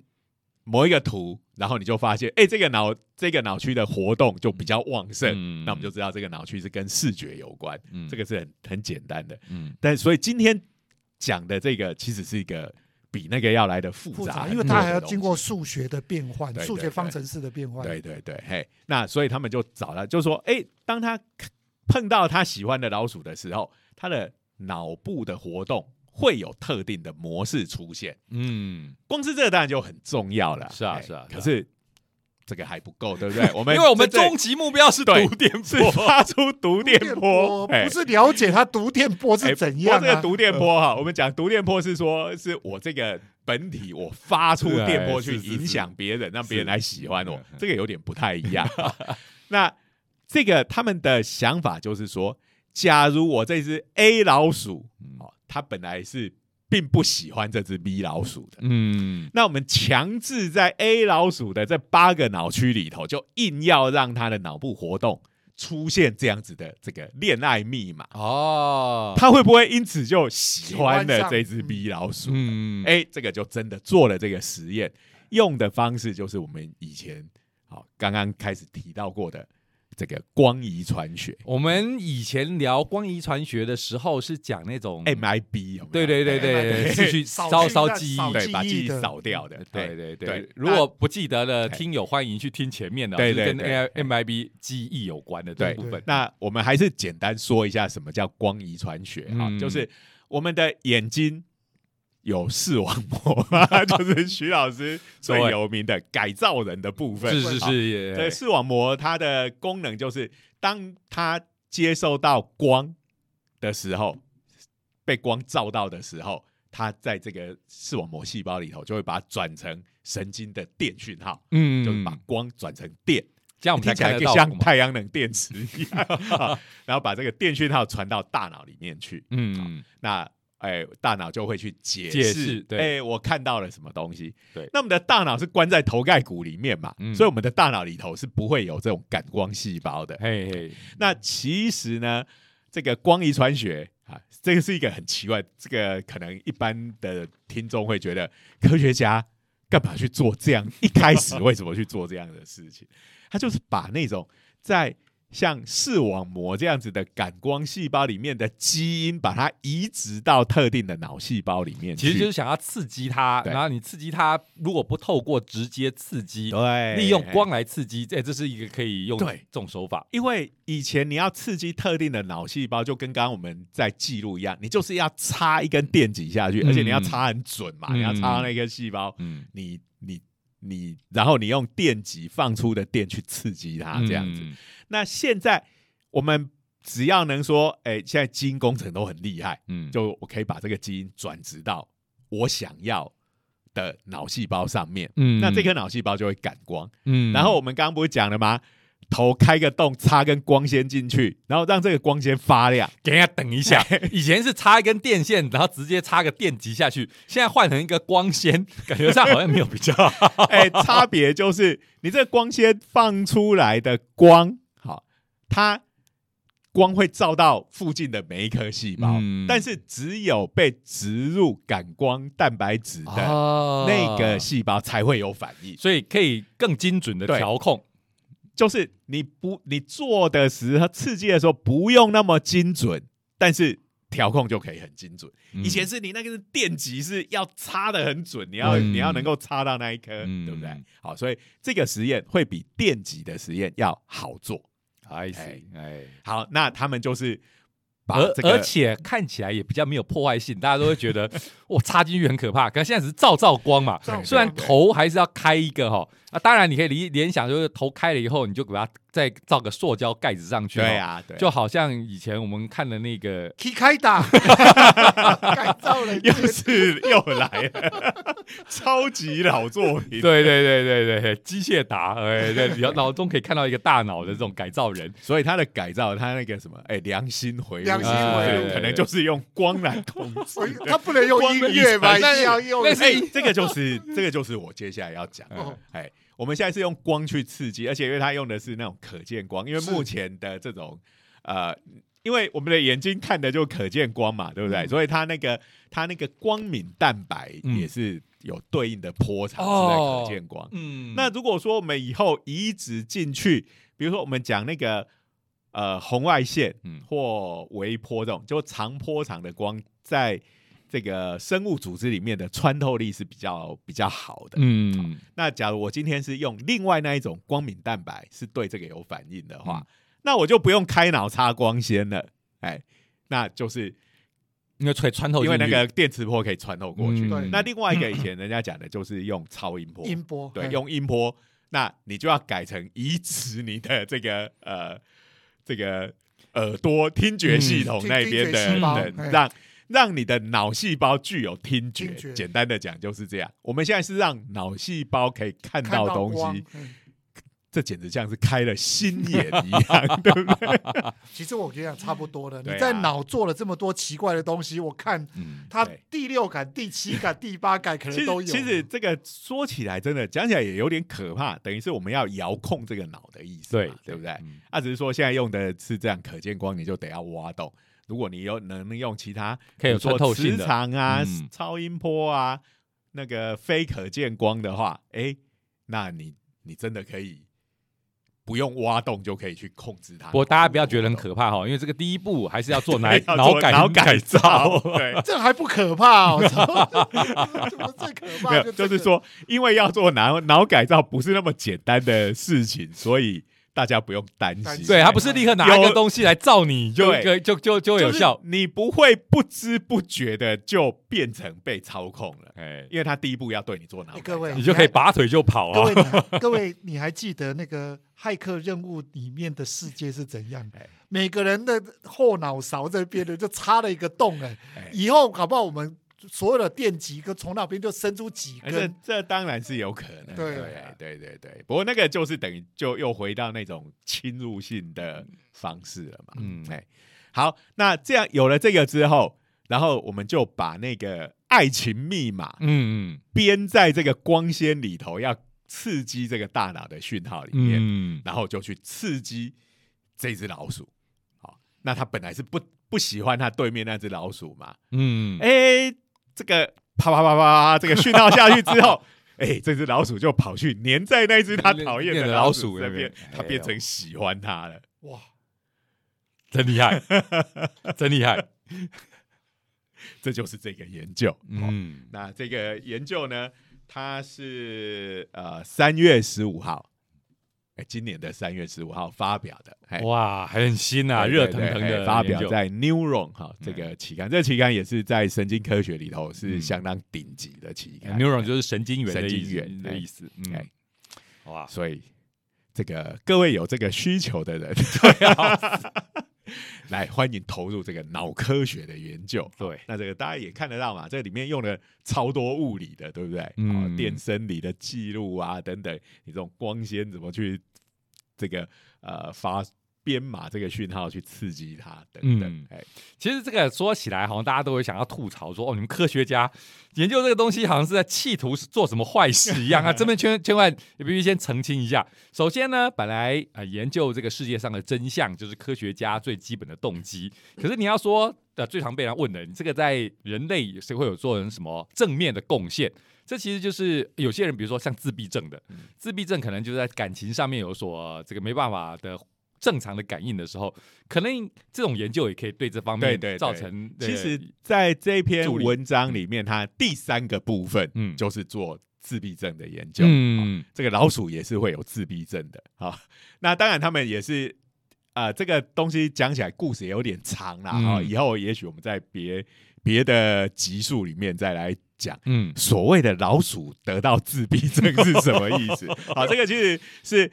某一个图。然后你就发现，哎，这个脑这个脑区的活动就比较旺盛，那我们就知道这个脑区是跟视觉有关，这个是很很简单的。嗯，但所以今天讲的这个其实是一个比那个要来的复杂，因为它还要经过数学的变换，数学方程式的变换。对对对，嘿，那所以他们就找了，就说，哎，当他碰到他喜欢的老鼠的时候，他的脑部的活动。会有特定的模式出现，嗯，光是这个当然就很重要了，是啊是啊，可是这个还不够，对不对？<laughs> 我们因为我们终极目标是读电波，发出读电波，不是了解它读电波是怎样。这个读电波哈，我们讲读电波是说，是我这个本体我发出电波去影响别人，让别人来喜欢我，这个有点不太一样。<laughs> 那这个他们的想法就是说，假如我这只 A 老鼠，哦。他本来是并不喜欢这只 B 老鼠的，嗯，那我们强制在 A 老鼠的这八个脑区里头，就硬要让他的脑部活动出现这样子的这个恋爱密码。哦，他会不会因此就喜欢了这只 B 老鼠？嗯，哎，这个就真的做了这个实验，用的方式就是我们以前好刚刚开始提到过的。这个光遗传学，我们以前聊光遗传学的时候是讲那种 MIB，对对对对，是去烧烧记忆，对，<laughs> 把记忆扫掉的，对对对。如果不记得的听友，欢迎去听前面的，对对跟 MIB 记忆有关的这部分。那我们还是简单说一下什么叫光遗传学啊，就是我们的眼睛。有视网膜，<laughs> 就是徐老师最有名的改造人的部分。是是是，对视网膜它的功能就是，当它接受到光的时候，被光照到的时候，它在这个视网膜细胞里头就会把它转成神经的电讯号，嗯，就是把光转成电，这样我们听起来像太阳能电池一样，然后把这个电讯号传到大脑里面去，嗯，那。哎，大脑就会去解释，哎，我看到了什么东西？对，那我们的大脑是关在头盖骨里面嘛，所以我们的大脑里头是不会有这种感光细胞的。嘿嘿，那其实呢，这个光遗传学啊，这个是一个很奇怪，这个可能一般的听众会觉得，科学家干嘛去做这样？一开始为什么去做这样的事情？他就是把那种在像视网膜这样子的感光细胞里面的基因，把它移植到特定的脑细胞里面，其实就是想要刺激它，然后你刺激它，如果不透过直接刺激，对。利用光来刺激，这这是一个可以用这种手法。因为以前你要刺激特定的脑细胞，就跟刚刚我们在记录一样，你就是要插一根电极下去，嗯。而且你要插很准嘛，嗯你要插到那根细胞，嗯，你你你，然后你用电极放出的电去刺激它，这样子。嗯那现在我们只要能说，哎、现在基因工程都很厉害，嗯，就我可以把这个基因转植到我想要的脑细胞上面，嗯那这颗脑细胞就会感光。嗯然后我们刚刚不是讲了吗？头开个洞，插根光纤进去，然后让这个光纤发亮。给人家等一下，<laughs> 以前是插一根电线，然后直接插个电极下去，现在换成一个光纤，感觉上好像没有比较好。<laughs> 哎、差别就是你这个光纤放出来的光，好，它光会照到附近的每一颗细胞，嗯但是只有被植入感光蛋白质的哦那个细胞才会有反应。所以可以更精准的对调控。就是你不你做的时候刺激的时候不用那么精准，但是调控就可以很精准。嗯以前是你那个电极是要插的很准，你要、嗯你要能够插到那一颗，嗯对不对？好，所以这个实验会比电极的实验要好做。I see，哎，好，那他们就是把而这个而且看起来也比较没有破坏性，大家都会觉得我插进去很可怕，可是现在只是照照光嘛，虽然头还是要开一个哈。啊，当然你可以联联想就是头开了以后，你就给它再造个塑胶盖子上去，对，啊，对，就好像以前我们看的那个 K 开打，<laughs> <laughs> 改造了又是又来了，<laughs> 超级老作品。对对对对对，机械达，哎，对，脑脑中可以看到一个大脑的这种改造人，所以他的改造，他那个什么，哎，良心回路，良心回路。可能就是用光来控制。的。他不能用音乐吧？一光定要用。哎、这个就是这个就是我接下来要讲的。哦哎、我们现在是用光去刺激，而且因为它用的是那种可见光，因为目前的这种呃，因为我们的眼睛看的就可见光嘛，对不对？嗯所以它那个它那个光敏蛋白嗯也是有对应的波长哦是在可见光。嗯那如果说我们以后移植进去，比如说我们讲那个呃红外线嗯或微波这种，就长波长的光，在这个生物组织里面的穿透力是比较比较好的。嗯那假如我今天是用另外那一种光敏蛋白是对这个有反应的话，嗯那我就不用开脑插光纤了。哎，那就是因为可以穿透，因为那个电磁波可以穿透过去。嗯那另外一个 <laughs> 以前人家讲的就是用超音波，音波，对，哎用音波，那你就要改成移植你的这个呃这个耳朵听觉系统嗯那边的听觉细胞人，哎让让你的脑细胞具有听觉。听觉简单的讲就是这样。我们现在是让脑细胞可以看看到东西，嗯这简直像是开了心眼一样，<laughs> 对不对？其实我跟你讲差不多的。你在脑做了这么多奇怪的东西，我看嗯他第六感、第七感、<laughs> 第八感可能都有。实其实这个说起来真的讲起来也有点可怕，等于是我们要遥控这个脑的意思嘛，对对不对？嗯啊，只是说现在用的是这样可见光，你就得要挖洞。如果你有能用其他，可以有比如说磁场啊、嗯超音波啊、那个非可见光的话，哎，那你你真的可以不用挖洞就可以去控制它。不过大家不要觉得很可怕哈，因为这个第一步还是要做脑 <laughs> 脑改脑改造造，，对。<laughs> 这还不可怕哦，<laughs> 怎么最可怕？就是说，因为要做脑脑改造不是那么简单的事情，所以大家不用担心。对，他不是立刻拿一个东西来照你就对就就就有效就。是你不会不知不觉的就变成被操控了，哎，因为他第一步要对你做脑改造。哎各位你就可以拔腿就跑啊！各位你还，<laughs> 各位，你还记得那个骇客任务里面的世界是怎样的？每个人的后脑勺这边呢就插了一个洞，哎哎，以后搞不好我们所有的电极跟从那边就伸出几根，这当然是有可能，对对对对对。不过那个就是等于就又回到那种侵入性的方式了嘛。嗯嗯，哎，好，那这样有了这个之后，然后我们就把那个爱情密码嗯编在这个光纤里头，要刺激这个大脑的讯号里嗯面，嗯，然后就去刺激这只老鼠。好，那它本来是不不喜欢它对面那只老鼠嘛？嗯，哎、这个啪啪啪啪啪，这个讯号下去之后，<laughs> 哎，这只老鼠就跑去粘在那只它讨厌的老鼠那边，它变成喜欢它了。哇，真厉害，<laughs> 真厉害！这就是这个研究。嗯，那这个研究呢，它是呃三月十五号。哎，今年的三月十五号发表的，哇，很新啊，热腾腾的发表在《Neuron》哈这个期刊，这个期刊也是在神经科学里头是相当顶级的期刊。Neuron 就是神经元神经元的意思，哎，哇，所以这个各位有这个需求的人 <laughs> <laughs> <laughs> 来欢迎投入这个脑科学的研究。对，那这个大家也看得到嘛，这里面用了超多物理的，对不对？嗯，电生理的记录啊，等等，你这种光纤怎么去这个呃发？编码这个讯号去刺激它等等，哎，其实这个说起来，好像大家都会想要吐槽说，哦，你们科学家研究这个东西，好像是在企图做什么坏事一样 <laughs> 啊！这边千千万也必须先澄清一下。首先呢，本来啊，研究这个世界上的真相，就是科学家最基本的动机。可是你要说的最常被人问的，你这个在人类谁会有做成什么正面的贡献？这其实就是有些人，比如说像自闭症的，自闭症可能就在感情上面有所这个没办法的。正常的感应的时候，可能这种研究也可以对这方面造成。其实，在这篇文章里面，它第三个部分，嗯，就是做自闭症的研究。嗯，这个老鼠也是会有自闭症的。好，<laughs> 那当然他们也是，呃，这个东西讲起来故事也有点长了。哈，以后也许我们在别别的集数里面再来讲。嗯，所谓的老鼠得到自闭症是什么意思？好，这个其实是。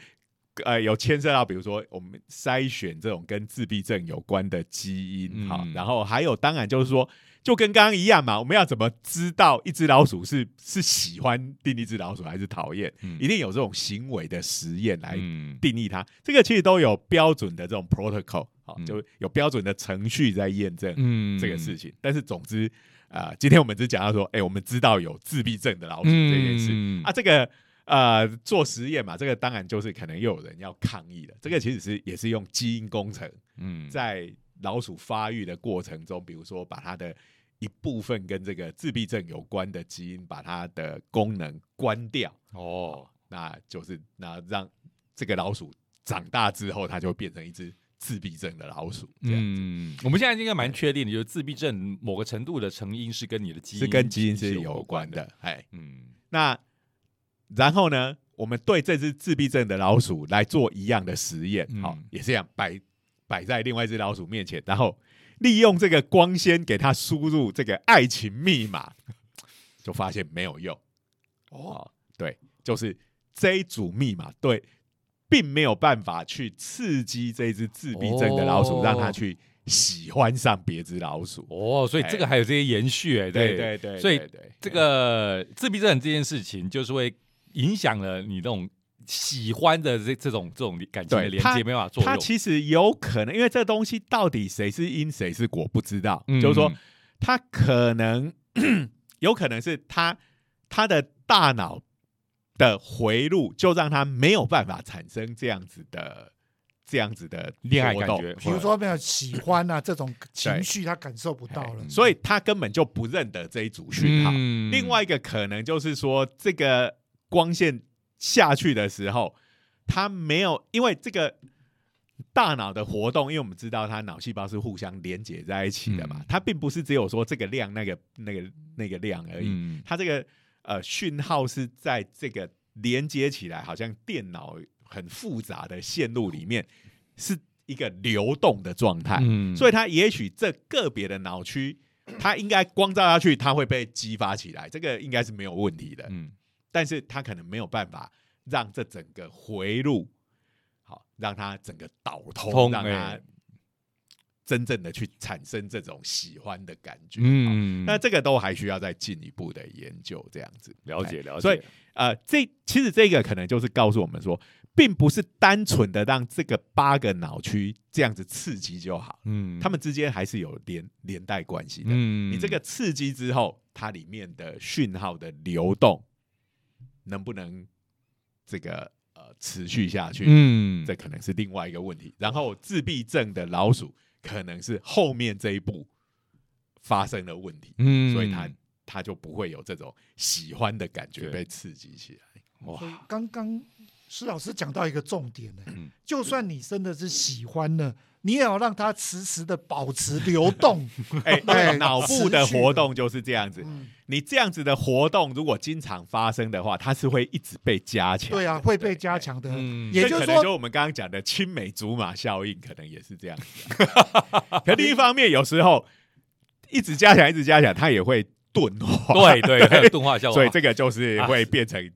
呃，有牵涉到，比如说我们筛选这种跟自闭症有关的基因，好，然后还有，当然就是说，就跟刚刚一样嘛，我们要怎么知道一只老鼠是是喜欢定一只老鼠还是讨厌？一定有这种行为的实验来定义它。这个其实都有标准的这种 protocol，好，就有标准的程序在验证这个事情。但是总之，啊，今天我们只讲到说，哎，我们知道有自闭症的老鼠这件事啊，这个。呃，做实验嘛，这个当然就是可能又有人要抗议了。这个其实是也是用基因工程，嗯，在老鼠发育的过程中，比如说把它的一部分跟这个自闭症有关的基因，把它的功能关掉。哦，那就是那让这个老鼠长大之后，它就变成一只自闭症的老鼠。嗯，我们现在应该蛮确定的，就是自闭症某个程度的成因是跟你的基因是跟基因是有关的。哎，嗯，那。然后呢，我们对这只自闭症的老鼠来做一样的实验，好，也是这样摆摆在另外一只老鼠面前，然后利用这个光纤给它输入这个爱情密码，<laughs> 就发现没有用。哦，对，就是这一组密码对，并没有办法去刺激这只自闭症的老鼠，让它去喜欢上别只老鼠。哦，所以这个还有这些延续，哎，对对对，所以这个自闭症这件事情就是会。影响了你这种喜欢的这这种这种感情的连接，没办法做。它其实有可能，因为这东西到底谁是因谁是果不知道。就是说，他可能 <clears throat> 有可能是他他的大脑的回路，就让他没有办法产生这样子的这样子的恋爱感觉。比如说，没有喜欢啊这种情绪，他感受不到了，所以他根本就不认得这一组讯号。另外一个可能就是说，这个。光线下去的时候，它没有，因为这个大脑的活动，因为我们知道它脑细胞是互相连接在一起的嘛，它并不是只有说这个量、那个、那个、那个量而已，它这个呃讯号是在这个连接起来，好像电脑很复杂的线路里面是一个流动的状态，所以它也许这个别的脑区，它应该光照下去，它会被激发起来，这个应该是没有问题的，嗯。但是他可能没有办法让这整个回路好，让他整个导通，让他真正的去产生这种喜欢的感觉。嗯，那这个都还需要再进一步的研究，这样子了解了解。所以呃，这其实这个可能就是告诉我们说，并不是单纯的让这个八个脑区这样子刺激就好。嗯，他们之间还是有连连带关系的。嗯，你这个刺激之后，它里面的讯号的流动。能不能这个呃持续下去？嗯，这可能是另外一个问题。然后自闭症的老鼠可能是后面这一步发生了问题，嗯，所以它它就不会有这种喜欢的感觉被刺激起来。哇刚刚施老师讲到一个重点呢、嗯就算你真的是喜欢呢，你也要让它时时的保持流动。<laughs> 哎，哎 <laughs> 脑部的活动就是这样子。嗯，你这样子的活动，如果经常发生的话，它是会一直被加强。对啊，会被加强的。嗯也就是这可能就说，我们刚刚讲的青梅竹马效应，可能也是这样子啊、<laughs> 可另一方面，有时候一直加强，一直加强，它也会钝化。对对，还有钝化效果。所以这个就是会变成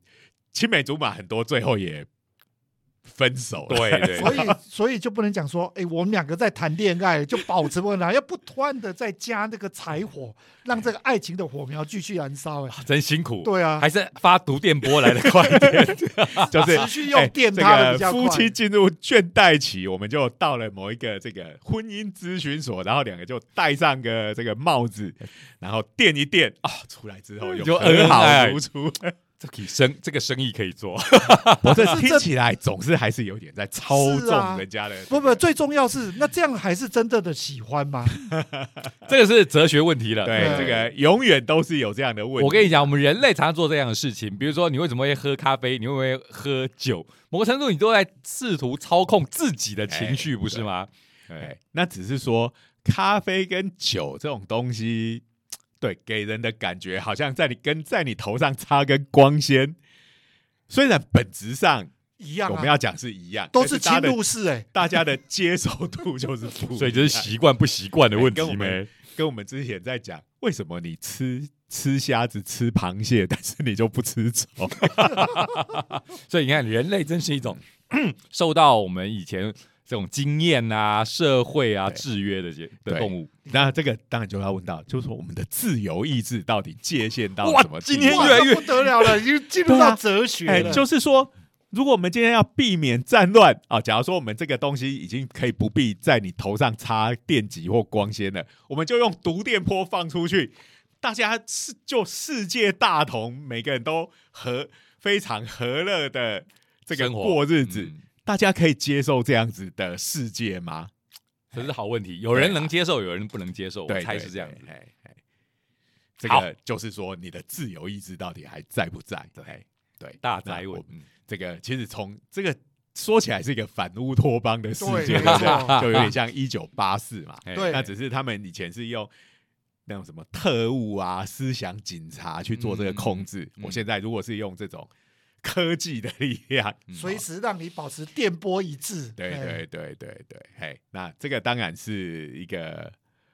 青梅竹马，很多最后也分手了。对对，所以所以就不能讲说，哎，我们两个在谈恋爱就保持不能，要不断的再加那个柴火，让这个爱情的火苗继续燃烧。哎，真辛苦。对啊，还是发毒电波来的快一点。就是持续用哎电它的比这较快个夫妻进入倦怠期，我们就到了某一个这个婚姻咨询所，然后两个就戴上个这个帽子，然后垫一垫啊，出来之后又就和好恩爱如初。这可以生这个生意可以做，<laughs> 我这是 <laughs> 听起来总是还是有点在操纵人家的。不不，最重要是那这样还是真正的喜欢吗？<laughs> 这个是哲学问题了。对对这个永远都是有这样的问题。我跟你讲，我们人类常常做这样的事情，比如说你为什么会喝咖啡，你会不会喝酒？某个程度你都在试图操控自己的情绪，哎不是吗？对，那只是说咖啡跟酒这种东西，对给人的感觉好像在你跟在你头上插根光纤，虽然本质上一样啊，我们要讲是一样，都是侵但大家的入式哎。大家的接受度就是不一样，所以这是习惯不习惯的问题哎跟我们没？跟我们之前在讲，为什么你吃吃虾子、吃螃蟹，但是你就不吃虫？<laughs> 所以你看，人类真是一种 <clears throat> 受到我们以前这种经验啊、社会啊制约的些的对。动物。那这个当然就要问到，就是说我们的自由意志到底界限到什么今天越来越不得了了，<laughs> 已经进入到哲学哎，了。就是说，如果我们今天要避免战乱啊，假如说我们这个东西已经可以不必在你头上插电极或光纤了，我们就用毒电波放出去，大家是就世界大同，每个人都和非常和乐的这个过日子，嗯大家可以接受这样子的世界吗？<laughs> 这是好问题。有人能接受，有人不能接受，我对，猜对是这样这个就是说，你的自由意志到底还在不在？对，对，大宅文这个其实从这个说起来是一个反乌托邦的世界，就有点像一九八四嘛。哎对那只是他们以前是用那种什么特务啊、思想警察去做这个控制。我现在如果是用这种科技的力量，嗯。随时让你保持电波一致。对哎对对对对，嘿，那这个当然是一个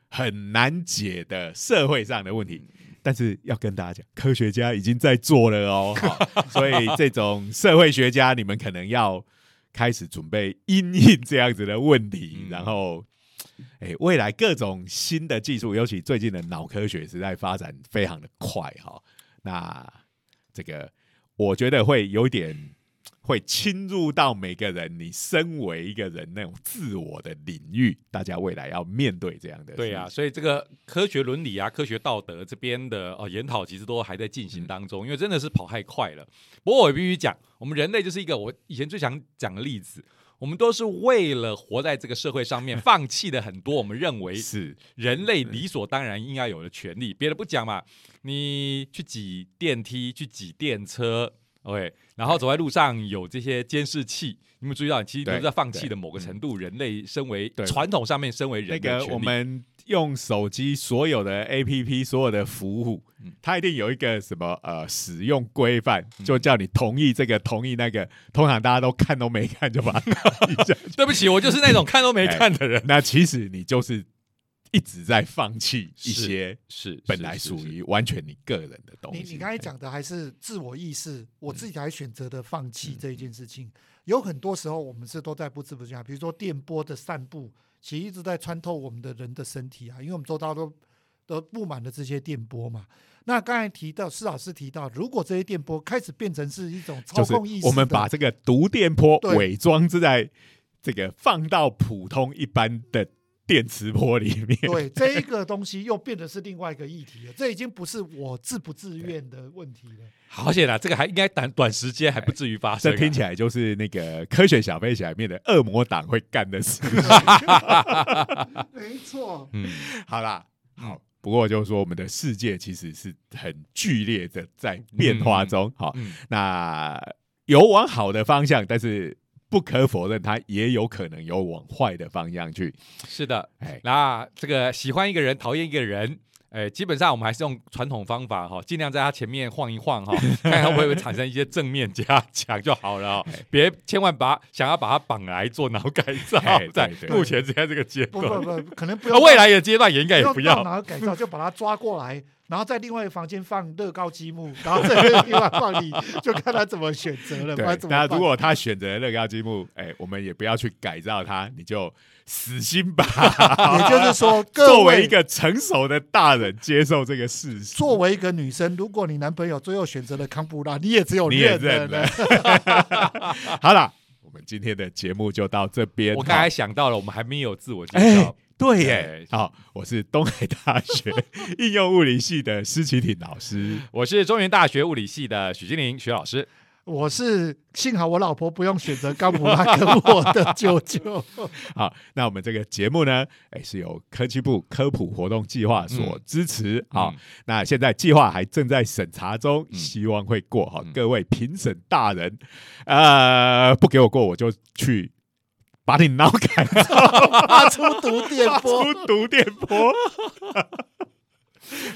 很难解的社会上的问题。但是要跟大家讲，科学家已经在做了哦，<laughs> 好所以这种社会学家，你们可能要开始准备因应这样子的问题，嗯。然后，哎，未来各种新的技术，尤其最近的脑科学实在发展非常的快哈、那这个我觉得会有点会侵入到每个人你身为一个人那种自我的领域，大家未来要面对这样的对啊、所以这个科学伦理啊、科学道德这边的哦研讨，其实都还在进行当中，因为真的是跑太快了。不过我必须讲，我们人类就是一个我以前最想讲的例子，我们都是为了活在这个社会上面，<laughs> 放弃了很多我们认为是人类理所当然应该有的权利。别的不讲嘛，你去挤电梯、去挤电车，OK，然后走在路上有这些监视器，你们注意到，其实都在放弃的某个程度，人类身为对。传统上面身为人的那个我们用手机所有的 APP 所有的服务嗯，它一定有一个什么呃使用规范，就叫你同意这个同意那个，通常大家都看都没看就把它同意下。<laughs> 对不起，我就是那种看都没 <laughs> 看的人。那其实你就是一直在放弃一些是本来属于完全你个人的东西。你你刚才讲的还是自我意识，我自己还选择的放嗯弃这一件事情。有很多时候我们是都在不知不觉下，比如说电波的散布，其实一直在穿透我们的人的身体啊，因为我们周遭都都布满了这些电波嘛。那刚才提到施老师提到，如果这些电波开始变成是一种操控意识的，我们把这个毒电波伪装在这个放到普通一般的电磁波里面。对这一个东西又变得是另外一个议题了，这已经不是我自不自愿的问题了。好险啦，这个还应该短短时间还不至于发生啊。这听起来就是那个科学小飞侠里面的恶魔党会干的事。<laughs> 没错，嗯，好啦，好，不过就是说，我们的世界其实是很剧烈的在变化中。好，嗯，那有往好的方向，但是不可否认，他也有可能有往坏的方向去。是的。哎，那这个喜欢一个人，讨厌一个人。哎，基本上我们还是用传统方法哈，尽量在他前面晃一晃哈，<laughs> 看看会不会产生一些正面加强就好了。别千万把想要把他绑来做脑改造，在目前现在这个阶段，不不不，可能不要。未来的阶段也应该也不要脑改造，就把他抓过来。然后在另外一个房间放乐高积木，<laughs> 然后这个地方放你，就看他怎么选择了。对，那如果他选择乐高积木，哎，我们也不要去改造他，你就死心吧。<laughs> 也就是说，<laughs> 作为一个成熟的大人，接受这个事实。作为一个女生，如果你男朋友最后选择了康布拉，你也只有你也认了。好了，我们今天的节目就到这边。我刚才想到了，我们还没有自我介绍。对耶，好，我是东海大学 <laughs> 应用物理系的施启挺老师，我是中原大学物理系的许金玲许老师，我是幸好我老婆不用选择高普拉跟我的舅舅。<laughs> 好，那我们这个节目呢，哎，是由科技部科普活动计划所支持。好，那现在计划还正在审查中，希望会过。好，各位评审大人，呃，不给我过，我就去。把你脑改造，发出毒电波，出毒电波。<laughs>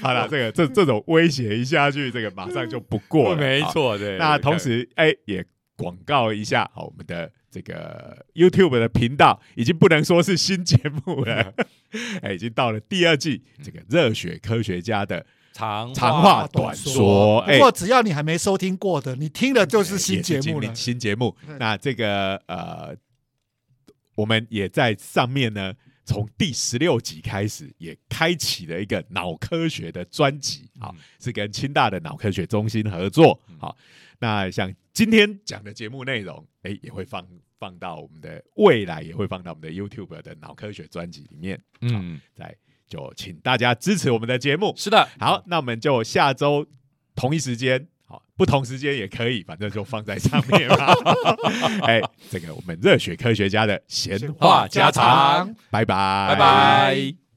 好了，这个这这种威胁一下去，这个马上就不过了。<laughs> 没错，对。那同时，哎，也广告一下，好，我们的这个 YouTube 的频道已经不能说是新节目了，<laughs> 哎，已经到了第二季，这个热血科学家的长长话短说。不过只要你还没收听过的，你听的就是新节目了。新节目，那这个呃。我们也在上面呢，从第十六集开始，也开启了一个脑科学的专辑，好，是跟清大的脑科学中心合作，好，那像今天讲的节目内容，哎，也会放放到我们的未来，也会放到我们的 YouTube 的脑科学专辑里面，嗯，在就请大家支持我们的节目，是的，好，那我们就下周同一时间。好，不同时间也可以，反正就放在上面嘛。<laughs> 哎，这个我们热血科学家的闲话家常，拜拜，拜拜。